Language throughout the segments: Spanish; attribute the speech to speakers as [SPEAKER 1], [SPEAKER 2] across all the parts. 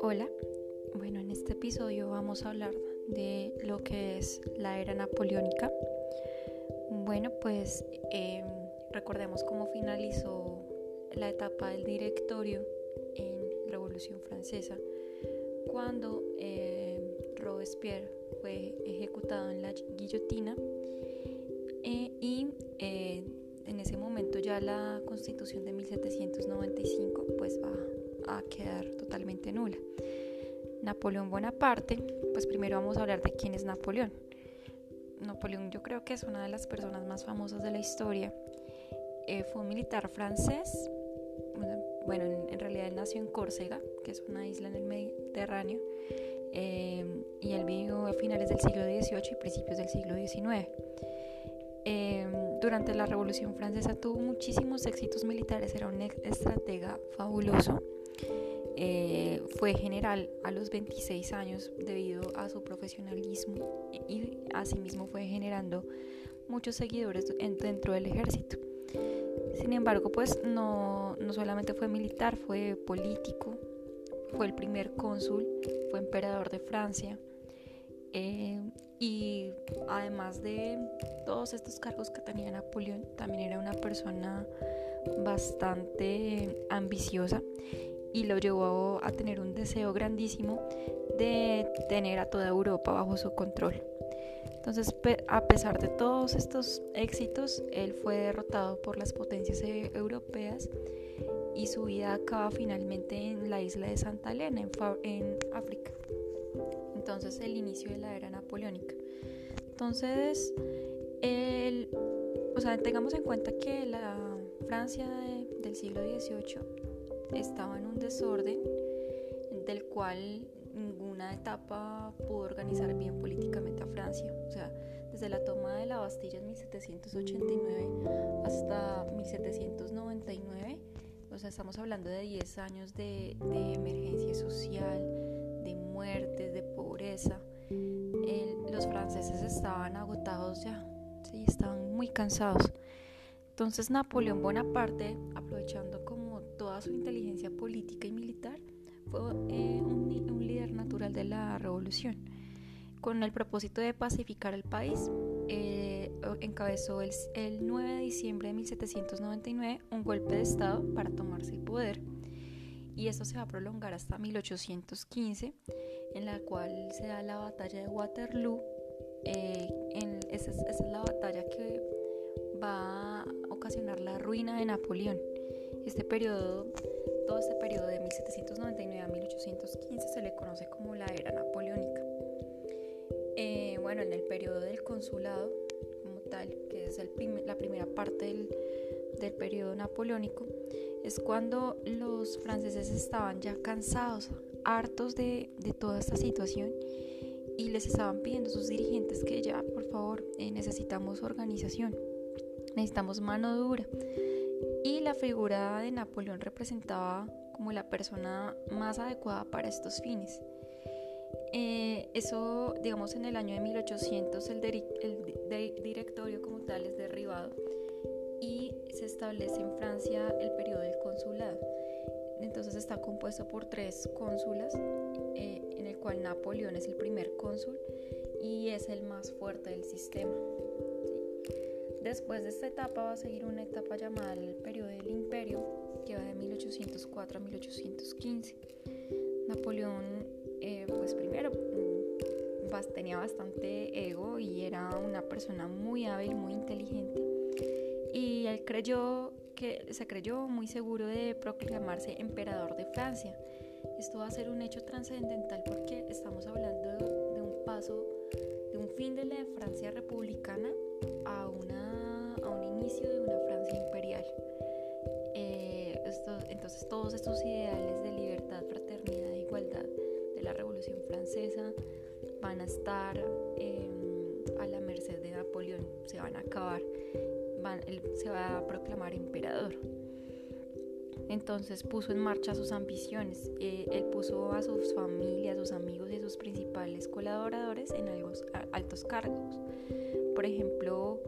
[SPEAKER 1] Hola, bueno, en este episodio vamos a hablar de lo que es la era napoleónica. Bueno, pues em, recordemos cómo finalizó la etapa del directorio en Revolución Francesa, cuando em, Robespierre fue ejecutado en la guillotina eh, y eh, en ese momento ya la constitución de 1795 pues va a quedar totalmente nula. Napoleón Bonaparte, pues primero vamos a hablar de quién es Napoleón. Napoleón yo creo que es una de las personas más famosas de la historia. Eh, fue un militar francés, bueno, en, realidad él nació en Córcega, que es una isla en el Mediterráneo, eh, y él vivió a finales del siglo XVIII y principios del siglo XIX. Durante la Revolución Francesa tuvo muchísimos éxitos militares, era un estratega fabuloso eh, fue general a los 26 años debido a su profesionalismo y asimismo fue generando muchos seguidores dentro del ejército. Sin embargo, pues no, no solamente fue militar, fue político, fue el primer cónsul, fue emperador de Francia eh, y además de todos estos cargos que tenía Napoleón, también era una persona bastante ambiciosa y lo llevó a tener un deseo grandísimo de tener a toda Europa bajo su control. Entonces, a pesar de todos estos éxitos, él fue derrotado por las potencias e-, europeas y su vida acaba finalmente en la isla de Santa Elena, en, África. Entonces, el inicio de la era napoleónica. Entonces, el, o sea, tengamos en cuenta que la Francia del siglo XVIII estaba en un desorden del cual ninguna etapa pudo organizar bien políticamente a Francia. O sea, desde la toma de la Bastilla en 1789 hasta 1799, o sea, estamos hablando de 10 años de, emergencia social, muertes, de pobreza. los franceses estaban agotados ya, sí, estaban muy cansados. Entonces Napoleón Bonaparte, aprovechando como toda su inteligencia política y militar, fue eh, un, líder natural de la revolución. Con el propósito de pacificar el país, eh, encabezó el, el 9 de diciembre de 1799 un golpe de Estado para tomarse el poder. Y esto se va a prolongar hasta 1815, en la cual se da la batalla de Waterloo. Eh, en, esa, es, la batalla que va a ocasionar la ruina de Napoleón. Este periodo, todo este periodo de 1799 a 1815 se le conoce como la era napoleónica. Eh, bueno, en el periodo del consulado, como tal, que es la primera parte del, del periodo napoleónico, es cuando los franceses estaban ya cansados, hartos de, de toda esta situación y les estaban pidiendo a sus dirigentes que ya, por favor, eh, necesitamos organización necesitamos mano dura. Y la figura de Napoleón representaba como la persona más adecuada para estos fines. Eh, eso, digamos, en el año de 1800 el, el directorio como tal es derribado y se establece en Francia el periodo del consulado. Entonces está compuesto por tres cónsulas, eh, en el cual Napoleón es el primer cónsul y es el más fuerte del sistema. Después de esta etapa va a seguir una etapa llamada el periodo del imperio, que va de 1804 a 1815. Napoleón, eh, pues primero, mm, tenía bastante ego y era una persona muy hábil, muy inteligente. Y él creyó que se creyó muy seguro de proclamarse emperador de Francia. Esto va a ser un hecho trascendental porque estamos hablando de un paso, de un fin de la Francia republicana a una inicio de una Francia imperial. Eh, entonces todos estos ideales de libertad, fraternidad e igualdad de la Revolución Francesa van a estar em, a la merced de Napoleón, se van a acabar, él se va a proclamar emperador. Entonces puso en marcha sus ambiciones, eh, él puso a sus familias, a sus amigos y a sus principales colaboradores en altos cargos. Por ejemplo,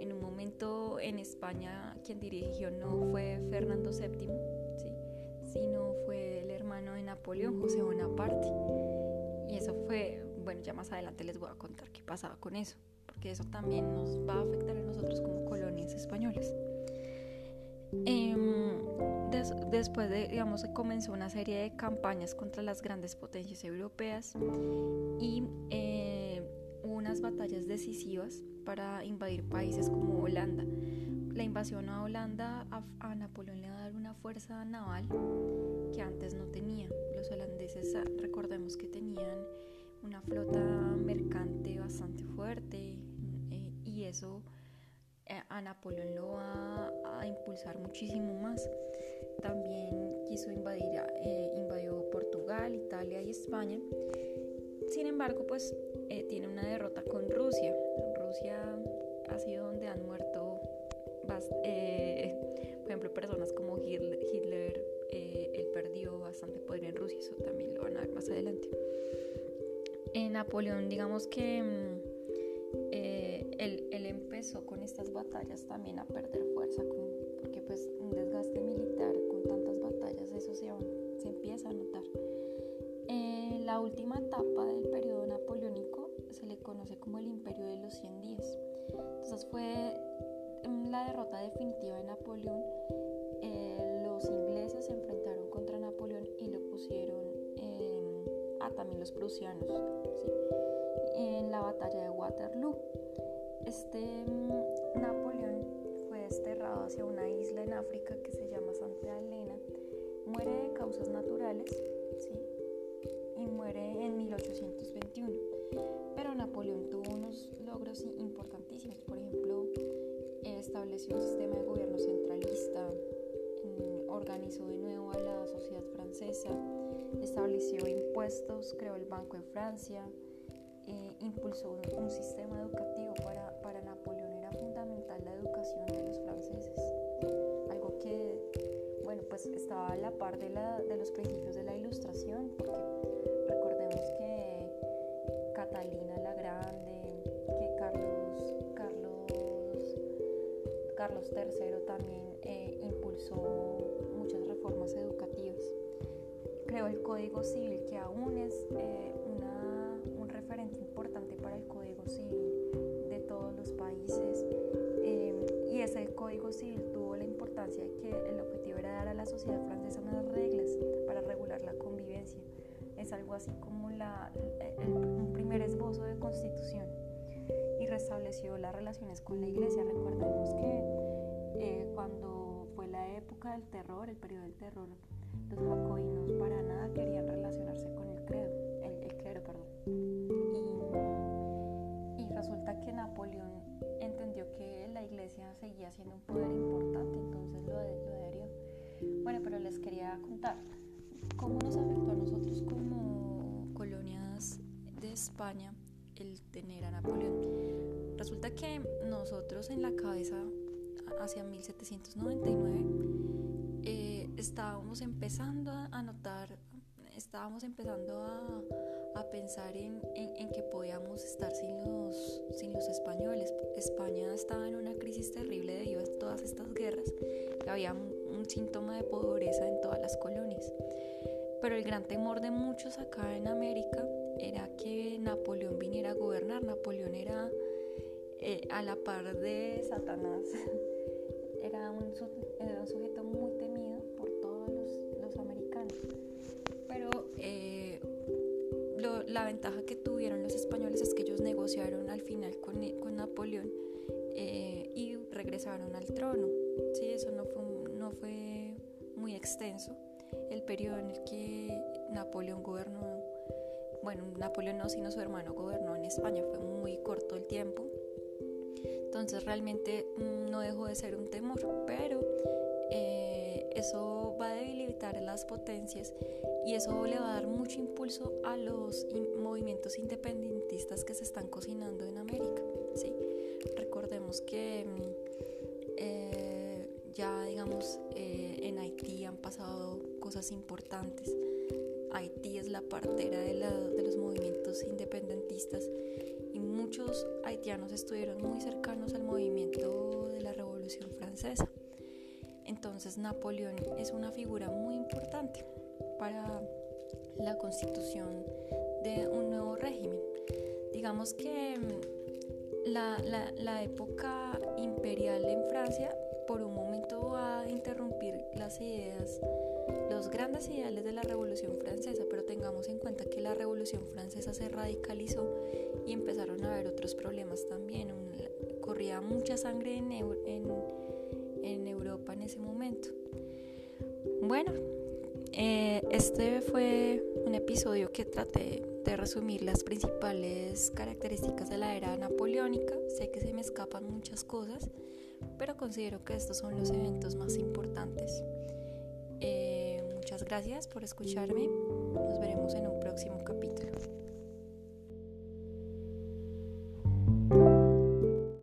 [SPEAKER 1] En un momento en España quien dirigió no fue Fernando VII, sino fue el hermano de Napoleón, José Bonaparte. Y eso fue, bueno, ya más adelante les voy a contar qué pasaba con eso, porque eso también nos va a afectar a nosotros como colonias españolas. Em, después de, digamos, comenzó una serie de campañas contra las grandes potencias europeas y eh, unas batallas decisivas para invadir países como Holanda. La invasión a Holanda a, Napoleón le va a dar una fuerza naval que antes no tenía. Los holandeses, ah, recordemos que tenían una flota mercante bastante fuerte eh, y eso eh, a Napoleón lo va a impulsar muchísimo más. También quiso invadir, eh, invadió Portugal, Italia y España. Sin embargo, pues eh, tiene una derrota con Rusia. Rusia ha sido donde han muerto, por ejemplo, personas como Hitler. él perdió bastante poder en Rusia, eso también lo van a ver más adelante. En Napoleón, digamos que mm, él, empezó con estas batallas también a perder fuerza, porque pues un desgaste militar con tantas batallas, eso se, se empieza a notar. Eh, la última etapa del periodo napoleónico se le conoce como el imperio de los 100 días. Entonces fue la derrota definitiva de Napoleón. Eh, los ingleses se enfrentaron contra Napoleón y lo pusieron, a ah, también los prusianos, en la batalla de Waterloo. Este mm, Napoleón fue desterrado hacia una isla en África que se llama Santa Elena. Muere de causas naturales, impuestos, creó el Banco de Francia, eh, impulsó un sistema educativo para de los franceses. Algo que, bueno, pues estaba a la par de, la, de los principios de la ilustración, porque recordemos que Catalina la Grande, que Carlos, Carlos, Carlos III también eh, impulsó Creó el Código Civil, que aún es eh, una, un referente importante para el Código Civil de todos los países y ese código civil tuvo la importancia de que el objetivo era dar a la sociedad francesa unas reglas para regular la convivencia. Es algo así como la, un primer esbozo de constitución y restableció las relaciones con la iglesia. Recordemos que eh, cuando fue la época del terror, el periodo del terror, los jacobinos para nada querían relacionarse con el credo, el, el clero, perdón. Y, y resulta que Napoleón iglesia seguía siendo un poder importante, entonces lo, adherió. Bueno, pero les quería contar cómo nos afectó a nosotros como colonias de España el tener a Napoleón. Resulta que nosotros en la cabeza, hacia 1799, eh, estábamos empezando a notar, estábamos empezando a a pensar en, en, que podíamos estar sin los, sin los españoles. España estaba en una crisis terrible debido a todas estas guerras había un, síntoma de pobreza en todas las colonias. Pero el gran temor de muchos acá en América era que Napoleón viniera a gobernar. Napoleón era eh, a la par de Satanás. era, un, era un sujeto la ventaja que tuvieron los españoles es que ellos negociaron al final con, con Napoleón eh, y regresaron al trono. Sí, eso no fue, no fue muy extenso. El periodo en el que Napoleón gobernó, bueno, Napoleón no, sino su hermano gobernó en España, fue muy corto el tiempo. Entonces realmente mm, no dejó de ser un temor, pero eso va a debilitar las potencias y eso le va a dar mucho impulso a los movimientos independentistas que se están cocinando en América. ¿sí? Recordemos que mm, eh, ya digamos eh, en Haití han pasado cosas importantes. Haití es la partera de, de los movimientos independentistas y muchos haitianos estuvieron muy cercanos al movimiento de la Revolución Francesa. Entonces Napoleón es una figura muy importante para la constitución de un nuevo régimen. Digamos que mm, la, la época imperial en Francia por un momento va a interrumpir las ideas, los grandes ideales de la Revolución Francesa, pero tengamos en cuenta que la Revolución Francesa se radicalizó y empezaron a haber otros problemas también. corría mucha sangre en, en, Europa en ese momento. Bueno, eh, este fue un episodio que traté de resumir las principales características de la era napoleónica. Sé que se me escapan muchas cosas, pero considero que estos son los eventos más importantes. Eh, muchas gracias por escucharme. Nos veremos en un próximo capítulo.